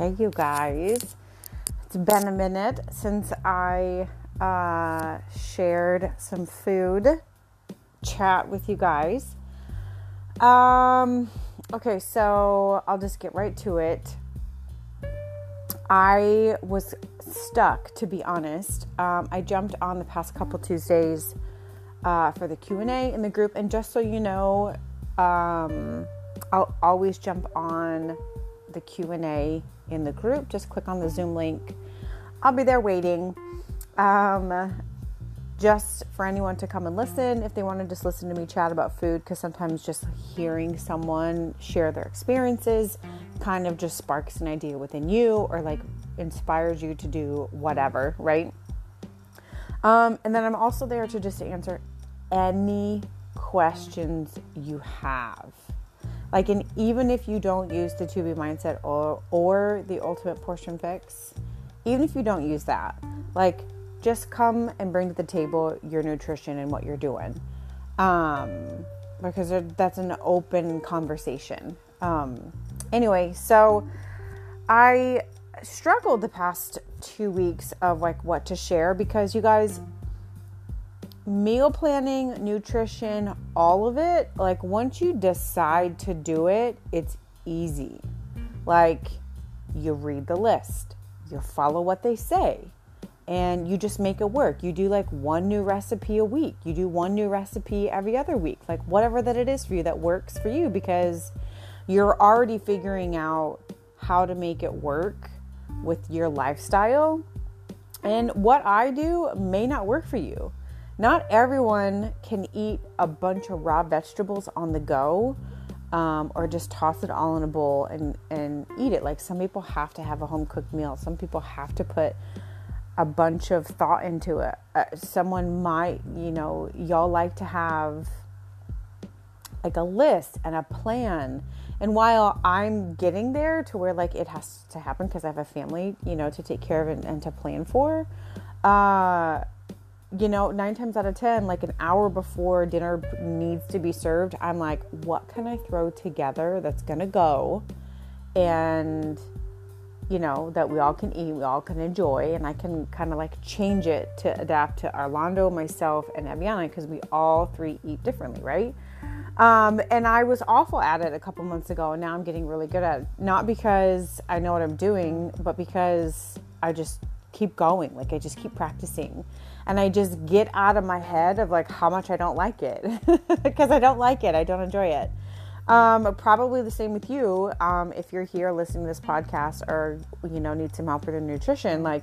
Hey, you guys. It's been a minute since I uh, shared some food chat with you guys. Um, okay, so I'll just get right to it. I was stuck, to be honest. Um, I jumped on the past couple Tuesdays uh, for the Q and A in the group, and just so you know, um, I'll always jump on the Q&A in the group. Just click on the Zoom link. I'll be there waiting. Um, just for anyone to come and listen if they want to just listen to me chat about food because sometimes just hearing someone share their experiences kind of just sparks an idea within you or like inspires you to do whatever right um, and then i'm also there to just answer any questions you have like, and even if you don't use the 2B mindset or, or the ultimate portion fix, even if you don't use that, like, just come and bring to the table your nutrition and what you're doing. Um, because that's an open conversation. Um, anyway, so I struggled the past two weeks of like what to share because you guys, meal planning, nutrition, all of it, like once you decide to do it, it's easy. Like you read the list, you follow what they say, and you just make it work. You do like one new recipe a week, you do one new recipe every other week, like whatever that it is for you that works for you because you're already figuring out how to make it work with your lifestyle. And what I do may not work for you not everyone can eat a bunch of raw vegetables on the go um, or just toss it all in a bowl and, and eat it. Like some people have to have a home cooked meal, some people have to put a bunch of thought into it. Uh, someone might, you know, y'all like to have like a list and a plan. And while I'm getting there to where like it has to happen because I have a family, you know, to take care of and, and to plan for, uh, you know, nine times out of 10, like an hour before dinner needs to be served, I'm like, what can I throw together that's going to go and, you know, that we all can eat, we all can enjoy, and I can kind of like change it to adapt to Orlando, myself, and Eviana because we all three eat differently, right? Um, and I was awful at it a couple months ago, and now I'm getting really good at it. Not because I know what I'm doing, but because I just keep going. Like I just keep practicing and I just get out of my head of like how much I don't like it because I don't like it. I don't enjoy it. Um, probably the same with you. Um, if you're here listening to this podcast or you know need some help with your nutrition, like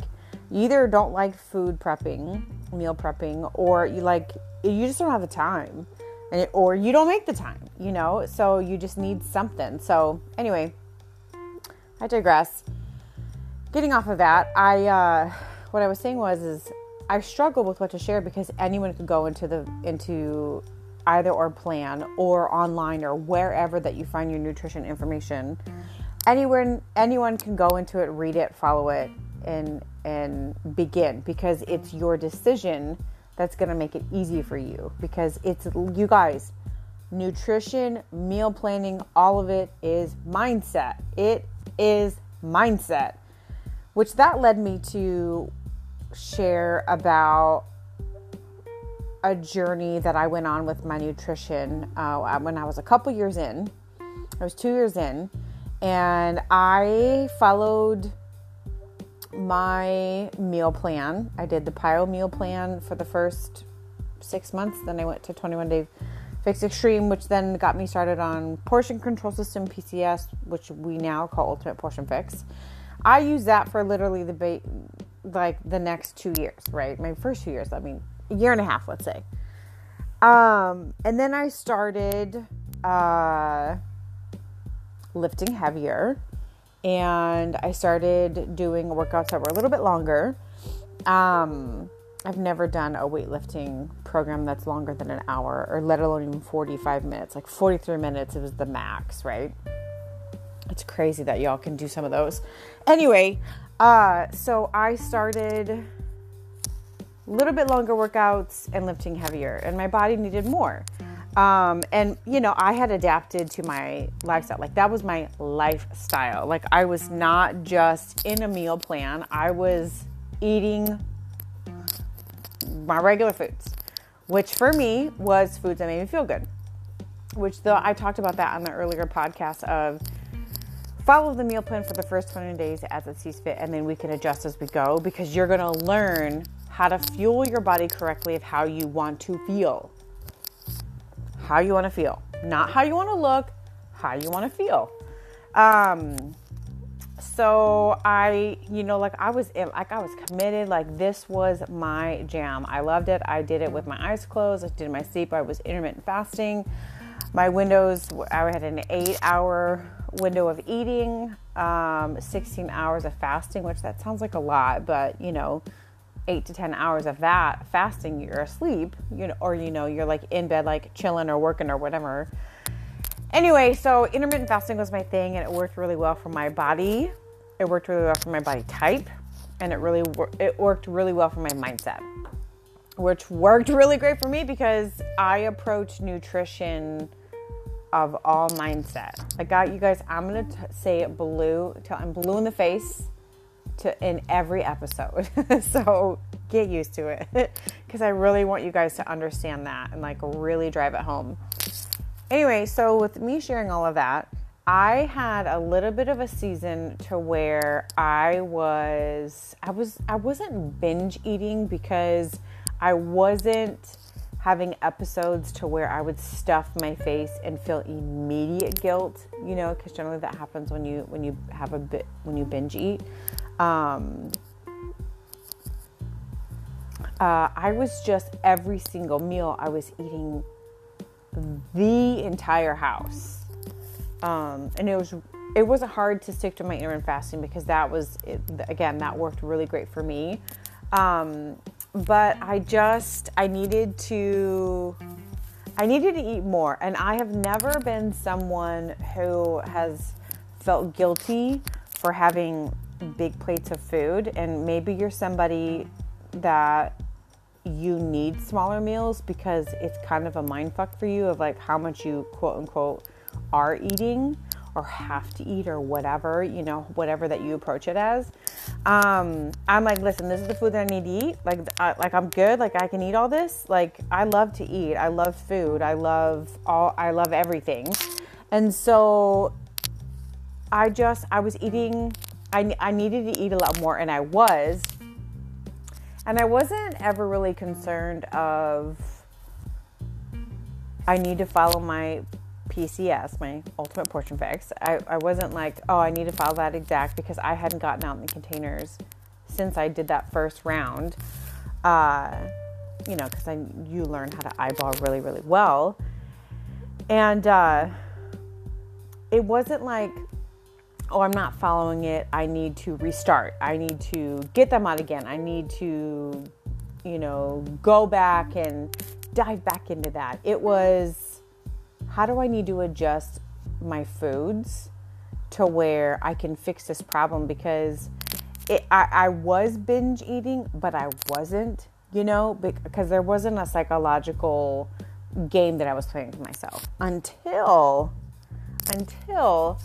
either don't like food prepping, meal prepping, or you like you just don't have the time, and, or you don't make the time. You know, so you just need something. So anyway, I digress getting off of that, I uh, what I was saying was is I struggle with what to share because anyone could go into the into either or plan or online or wherever that you find your nutrition information. Anywhere anyone can go into it, read it, follow it, and and begin because it's your decision that's going to make it easy for you because it's you guys nutrition, meal planning, all of it is mindset. It is mindset which that led me to share about a journey that I went on with my nutrition uh, when I was a couple years in. I was two years in, and I followed my meal plan. I did the PiYo meal plan for the first six months. Then I went to 21 Day Fix Extreme, which then got me started on Portion Control System PCS, which we now call Ultimate Portion Fix. I use that for literally the like the next two years, right? My first two years, I mean, a year and a half, let's say. Um, and then I started uh, lifting heavier, and I started doing workouts that were a little bit longer. Um, I've never done a weightlifting program that's longer than an hour, or let alone even 45 minutes. Like 43 minutes is the max, right? It's crazy that y'all can do some of those. Anyway, uh, so I started a little bit longer workouts and lifting heavier, and my body needed more. Um, and you know, I had adapted to my lifestyle. Like that was my lifestyle. Like I was not just in a meal plan. I was eating my regular foods, which for me was foods that made me feel good. Which though I talked about that on the earlier podcast of follow the meal plan for the first 20 days as it sees fit, and then we can adjust as we go because you're gonna learn how to fuel your body correctly of how you want to feel how you want to feel, not how you want to look, how you want to feel. Um, so I, you know, like I was in, like I was committed. Like this was my jam. I loved it. I did it with my eyes closed. I did my sleep. I was intermittent fasting. My windows, I had an eight-hour window of eating, um, 16 hours of fasting, which that sounds like a lot, but you know, eight to 10 hours of that fasting, you're asleep, you know, or you know, you're like in bed, like chilling or working or whatever. Anyway, so intermittent fasting was my thing and it worked really well for my body. It worked really well for my body type and it really wor- it worked really well for my mindset. Which worked really great for me because I approach nutrition of all mindset. I got you guys. I'm gonna t- say blue till I'm blue in the face to in every episode. so get used to it because I really want you guys to understand that and like really drive it home. Anyway, so with me sharing all of that, I had a little bit of a season to where I was I was I wasn't binge eating because I wasn't having episodes to where I would stuff my face and feel immediate guilt, you know, because generally that happens when you when you have a bit when you binge eat. Um, uh, I was just every single meal I was eating the entire house, um, and it was it wasn't hard to stick to my intermittent fasting because that was it, again that worked really great for me. Um, but I just I needed to I needed to eat more, and I have never been someone who has felt guilty for having big plates of food and maybe you're somebody that you need smaller meals because it's kind of a mind fuck for you of like how much you quote unquote are eating or have to eat or whatever, you know, whatever that you approach it as. Um, I'm like, listen, this is the food that I need to eat. Like, I, like I'm good. Like I can eat all this. Like I love to eat. I love food. I love all. I love everything. And so, I just I was eating I, I needed to eat a lot more, and I was. And I wasn't ever really concerned of, I need to follow my PCS, my ultimate portion fix. I, I wasn't like, oh, I need to follow that exact because I hadn't gotten out in the containers since I did that first round. Uh, you know, because you learn how to eyeball really, really well. And uh, it wasn't like oh, I'm not following it. I need to restart. I need to get them out again. I need to, you know, go back and dive back into that. It was, how do I need to adjust my foods to where I can fix this problem? Because it, I, I was binge eating, but I wasn't, you know, because there wasn't a psychological game that I was playing with myself until, until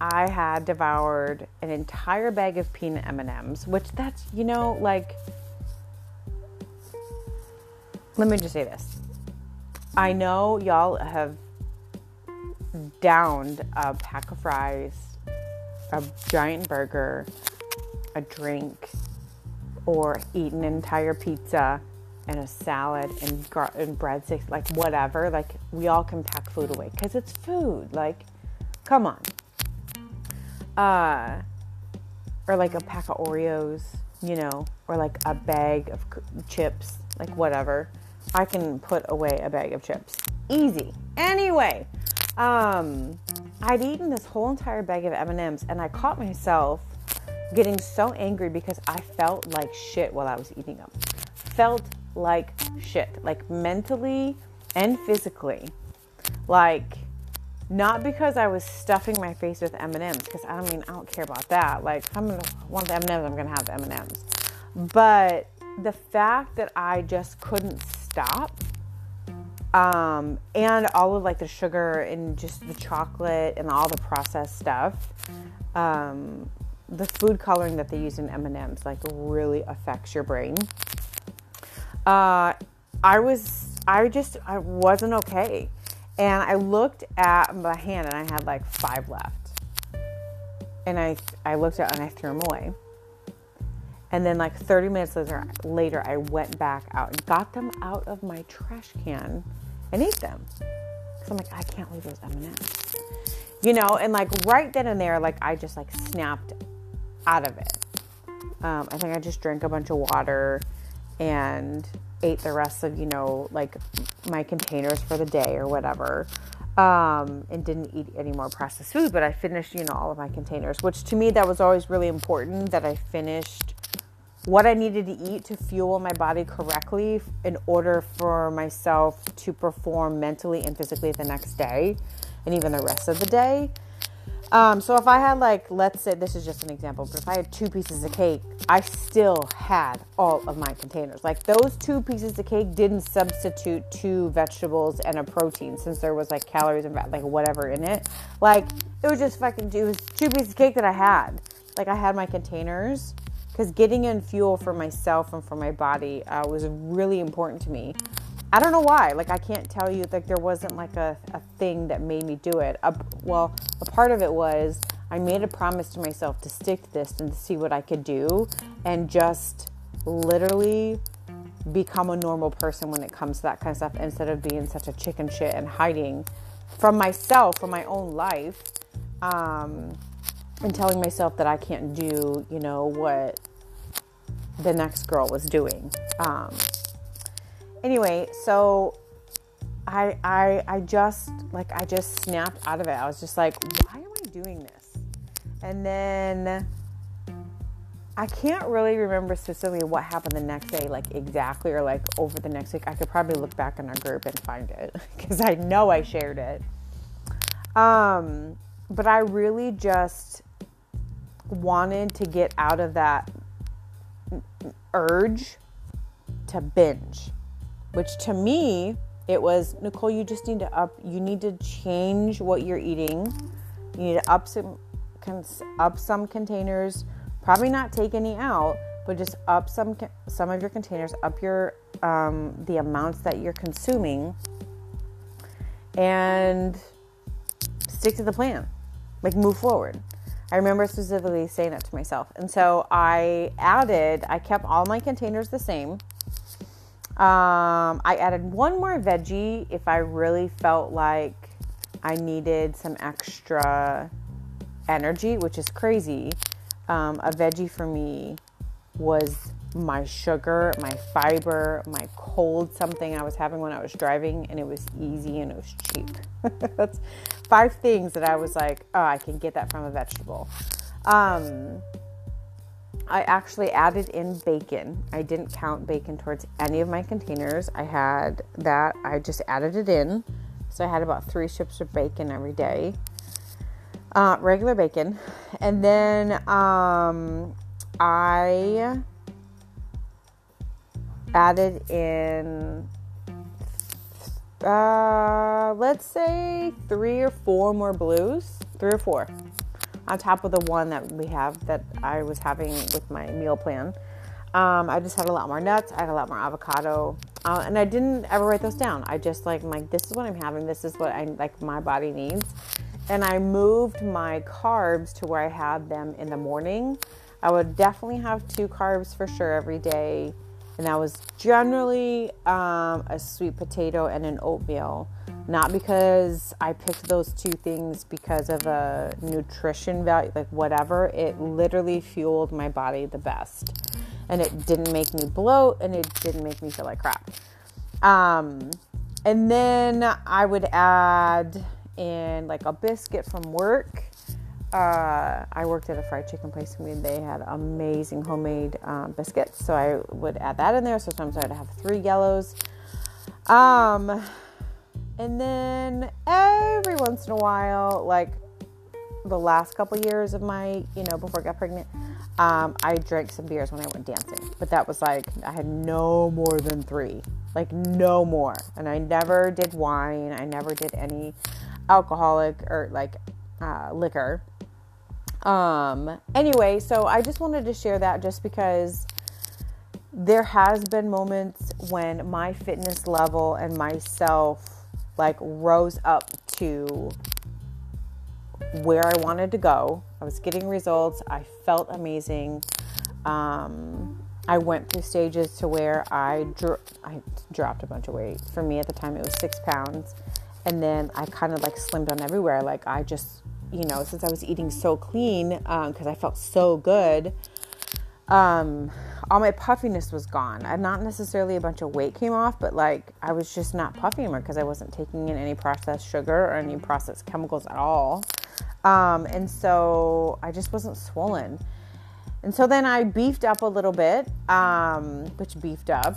I had devoured an entire bag of peanut M&Ms, which that's, you know, like let me just say this. I know y'all have downed a pack of fries, a giant burger, a drink, or eaten an entire pizza and a salad and, gar- and breadsticks, like whatever. Like, we all can pack food away because it's food. Like, come on uh, or like a pack of Oreos, you know, or like a bag of chips, like whatever. I can put away a bag of chips. Easy. Anyway, um, I'd eaten this whole entire bag of M&Ms and I caught myself getting so angry because I felt like shit while I was eating them. Felt like shit, like mentally and physically. Like not because I was stuffing my face with M&Ms, because I don't mean I don't care about that. Like if I'm gonna want the M&Ms, I'm gonna have the M&Ms. But the fact that I just couldn't stop um, and all of like the sugar and just the chocolate and all the processed stuff. Um, the food coloring that they use in M&Ms like really affects your brain. Uh, I was, I just, I wasn't okay. And I looked at my hand and I had like five left. And I, I looked at and I threw them away. And then like 30 minutes later, later, I went back out and got them out of my trash can and ate them. Cause I'm like, I can't leave those M&Ms. You know, and like right then and there, like I just like snapped out of it. Um, I think I just drank a bunch of water and ate the rest of, you know, like my containers for the day or whatever. Um, and didn't eat any more processed food, but I finished, you know, all of my containers, which to me that was always really important that I finished what I needed to eat to fuel my body correctly in order for myself to perform mentally and physically the next day and even the rest of the day. Um, so if I had like, let's say this is just an example, but if I had two pieces of cake, I still had all of my containers. Like those two pieces of cake didn't substitute two vegetables and a protein since there was like calories and like whatever in it. Like it was just fucking it was two pieces of cake that I had. Like I had my containers because getting in fuel for myself and for my body uh, was really important to me. I don't know why. Like I can't tell you. Like there wasn't like a, a thing that made me do it. A, well, a part of it was I made a promise to myself to stick to this and to see what I could do, and just literally become a normal person when it comes to that kind of stuff instead of being such a chicken shit and hiding from myself, from my own life, um, and telling myself that I can't do, you know, what the next girl was doing. Um, anyway, so I, I, I just like I just snapped out of it. I was just like, why am I doing this? And then I can't really remember specifically what happened the next day, like exactly, or like over the next week. I could probably look back in our group and find it because I know I shared it. Um, but I really just wanted to get out of that urge to binge, which to me, it was Nicole, you just need to up, you need to change what you're eating. You need to up some, up some containers, probably not take any out, but just up some, some of your containers, up your, um, the amounts that you're consuming and stick to the plan. Like move forward. I remember specifically saying that to myself. And so I added, I kept all my containers the same. Um, I added one more veggie if I really felt like I needed some extra energy, which is crazy. Um, a veggie for me was my sugar, my fiber, my cold something I was having when I was driving, and it was easy and it was cheap. That's five things that I was like, oh, I can get that from a vegetable. Um, I actually added in bacon. I didn't count bacon towards any of my containers. I had that, I just added it in. So I had about three strips of bacon every day, uh, regular bacon. And then um, I added in uh, let's say three or four more blues, three or four, on top of the one that we have that I was having with my meal plan. Um, I just had a lot more nuts. I had a lot more avocado, uh, and I didn't ever write those down. I just like, I'm like, this is what I'm having. This is what I like. My body needs, and I moved my carbs to where I had them in the morning. I would definitely have two carbs for sure every day and that was generally um, a sweet potato and an oatmeal. Not because I picked those two things because of a nutrition value, like whatever. It literally fueled my body the best, and it didn't make me bloat, and it didn't make me feel like crap. Um, and then I would add in like a biscuit from work uh, I worked at a fried chicken place and they had amazing homemade um, biscuits. So I would add that in there. So sometimes I'd have three yellows. Um, and then every once in a while, like the last couple years of my, you know, before I got pregnant, um, I drank some beers when I went dancing. But that was like, I had no more than three. like no more. And I never did wine. I never did any alcoholic or like uh, liquor. Um, anyway, so I just wanted to share that just because there has been moments when my fitness level and myself like rose up to where I wanted to go. I was getting results. I felt amazing. Um, I went through stages to where I, dro- I dropped a bunch of weight. For me at the time, it was six pounds. And then I kind of like slimmed down everywhere. Like I just, you know, since I was eating so clean, because um, I felt so good, um, all my puffiness was gone. I'm not necessarily a bunch of weight came off, but like I was just not puffy anymore because I wasn't taking in any processed sugar or any processed chemicals at all. Um, and so I just wasn't swollen. And so then I beefed up a little bit, um, which beefed up.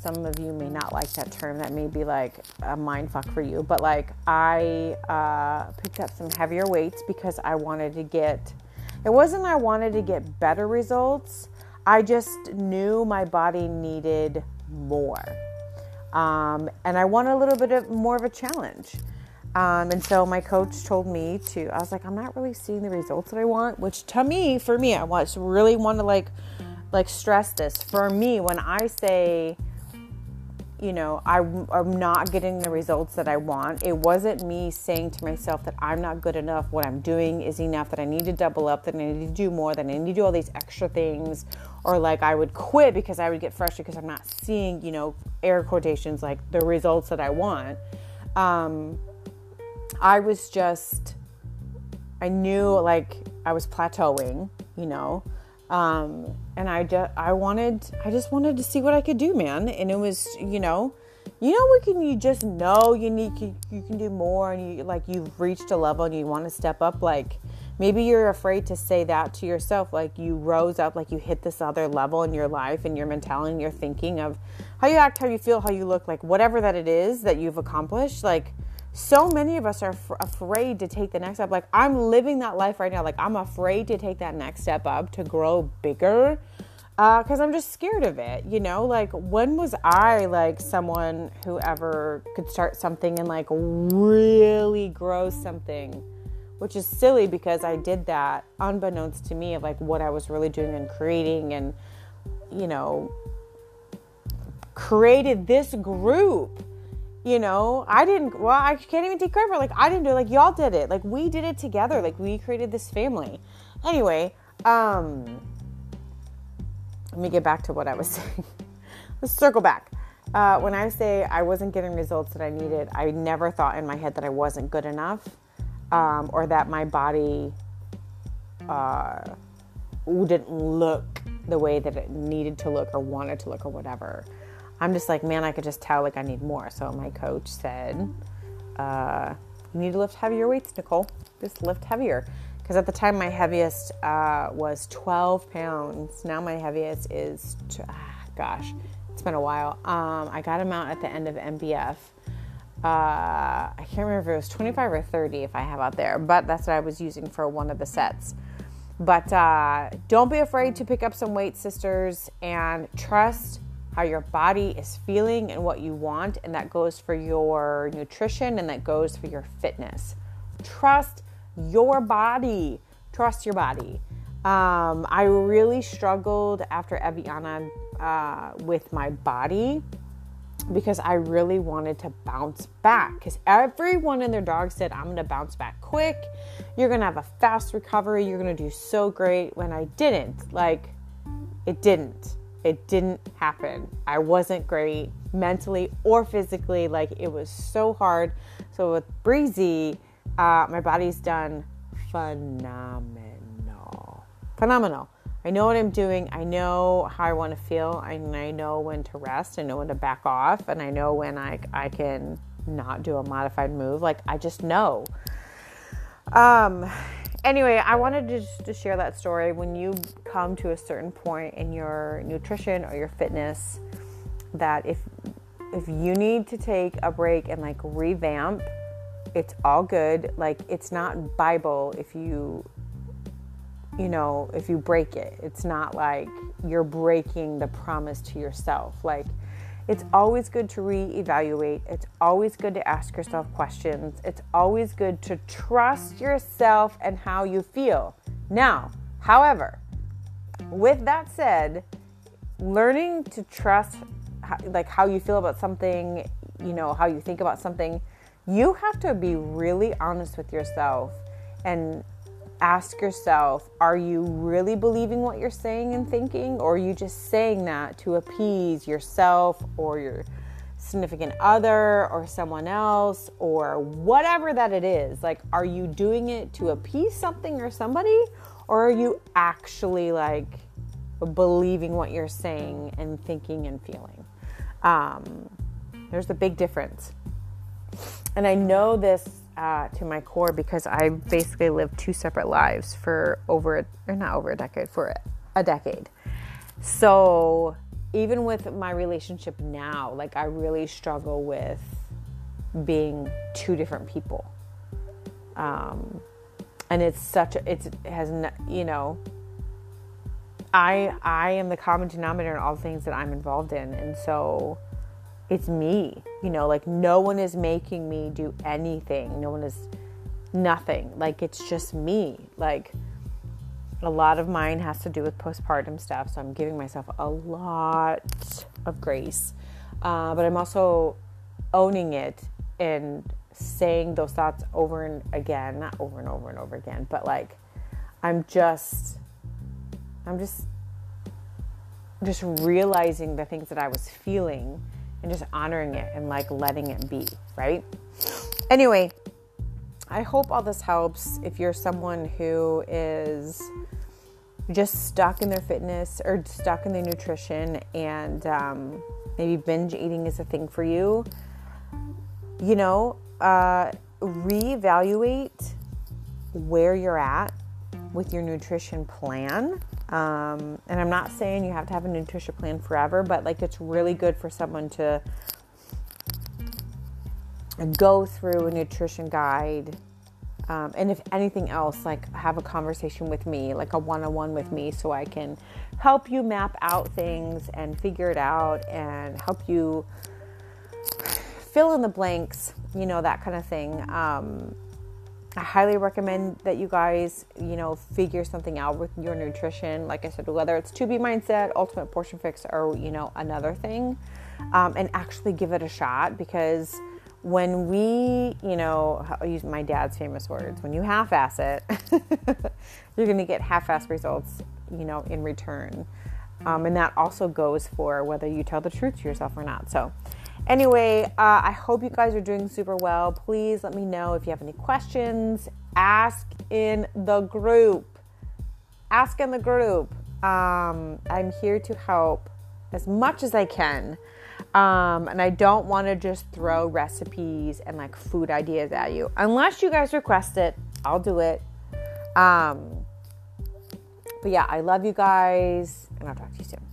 Some of you may not like that term. That may be like a mind fuck for you. But like I uh, picked up some heavier weights because I wanted to get. It wasn't I wanted to get better results. I just knew my body needed more. Um, and I want a little bit of more of a challenge. Um, and so my coach told me to, I was like, I'm not really seeing the results that I want, which to me, for me, I was really want to like, like stress this. For me, when I say, you know, I, I'm not getting the results that I want, it wasn't me saying to myself that I'm not good enough, what I'm doing is enough, that I need to double up, that I need to do more, that I need to do all these extra things, or like I would quit because I would get frustrated because I'm not seeing, you know, air quotations, like the results that I want. Um, I was just, I knew like I was plateauing, you know, um, and I just, I wanted, I just wanted to see what I could do, man. And it was, you know, you know, what can you just know you need, you, you can do more, and you like you've reached a level and you want to step up, like. Maybe you're afraid to say that to yourself, like you rose up, like you hit this other level in your life and your mentality and your thinking of how you act, how you feel, how you look, like whatever that it is that you've accomplished. Like, so many of us are f- afraid to take the next step. Like, I'm living that life right now. Like, I'm afraid to take that next step up to grow bigger because uh, I'm just scared of it. You know, like, when was I like someone who ever could start something and like really grow something? Which is silly because I did that unbeknownst to me of like what I was really doing and creating and, you know, created this group you know i didn't well i can't even take credit for it. like i didn't do it. Like y'all did it. Like we did it together. Like we created this family. Anyway um let me get back to what i was saying. Let's circle back. Uh, when i say i wasn't getting results that i needed i never thought in my head that i wasn't good enough um, or that my body uh, didn't look the way that it needed to look or wanted to look or whatever I'm just like, man, I could just tell like I need more. So my coach said, uh, you need to lift heavier weights, Nicole. Just lift heavier. Because at the time, my heaviest uh, was 12 pounds. Now my heaviest is, t- ah, gosh, it's been a while. Um, I got him out at the end of MBF. Uh, I can't remember if it was 25 or 30 if I have out there, but that's what I was using for one of the sets. But uh, don't be afraid to pick up some weight, sisters, and trust how your body is feeling and what you want, and that goes for your nutrition and that goes for your fitness. Trust your body. Trust your body. Um, I really struggled after Eviana uh, with my body because I really wanted to bounce back. Because everyone and their dog said, I'm going to bounce back quick. You're going to have a fast recovery. You're going to do so great. When I didn't, like, it didn't. It didn't happen. I wasn't great mentally or physically. Like it was so hard. So with Breezy, uh, my body's done phenomenal. Phenomenal. I know what I'm doing. I know how I want to feel. I, I know when to rest. I know when to back off. And I know when I, I can not do a modified move. Like I just know. Um, anyway, I wanted to just to share that story. When you come to a certain point in your nutrition or your fitness, that if if you need to take a break and like revamp, it's all good. Like it's not Bible if you you know, if you break it. It's not like you're breaking the promise to yourself. Like it's always good to reevaluate. It's always good to ask yourself questions. It's always good to trust yourself and how you feel. Now, however, with that said, learning to trust like how you feel about something, you know, how you think about something, you have to be really honest with yourself and ask yourself are you really believing what you're saying and thinking? Or are you just saying that to appease yourself or your significant other or someone else or whatever that it is? Like are you doing it to appease something or somebody? Or are you actually like believing what you're saying and thinking and feeling? Um, there's a big difference. And i know this uh, to my core because I basically lived two separate lives for over, or not over a decade, for a decade. So even with my relationship now, like I really struggle with being two different people. Um, and it's such a, it's, it has, you know, I, I am the common denominator in all the things that I'm involved in. And so, it's me. You know, like no one is making me do anything. No one is nothing. Like it's just me. Like a lot of mine has to do with postpartum stuff. So I'm giving myself a lot of grace. Uh, but I'm also owning it and saying those thoughts over and again, not over and over and over again, but like I'm just, I'm just, just realizing the things that I was feeling and just honoring it and like letting it be, right? Anyway, I hope all this helps if you're someone who is just stuck in their fitness or stuck in their nutrition and um, maybe binge eating is a thing for you. You know, uh, reevaluate where you're at with your nutrition plan um, and I'm not saying you have to have a nutrition plan forever, but like it's really good for someone to go through a nutrition guide. Um, and if anything else, like have a conversation with me, like a one on one with me, so I can help you map out things and figure it out and help you fill in the blanks, you know, that kind of thing. Um, I highly recommend that you guys, you know, figure something out with your nutrition. Like I said, whether it's 2B Mindset, Ultimate Portion Fix, or, you know, another thing, um, and actually give it a shot because when we, you know, I'll use my dad's famous words, when you half ass it, you're going to get half ass results, you know, in return. Um, and that also goes for whether you tell the truth to yourself or not. So, Anyway, uh, I hope you guys are doing super well. Please let me know if you have any questions. Ask in the group. Ask in the group. Um, I'm here to help as much as I can. Um, and I don't want to just throw recipes and like food ideas at you. Unless you guys request it, I'll do it. Um, but yeah, I love you guys, and I'll talk to you soon.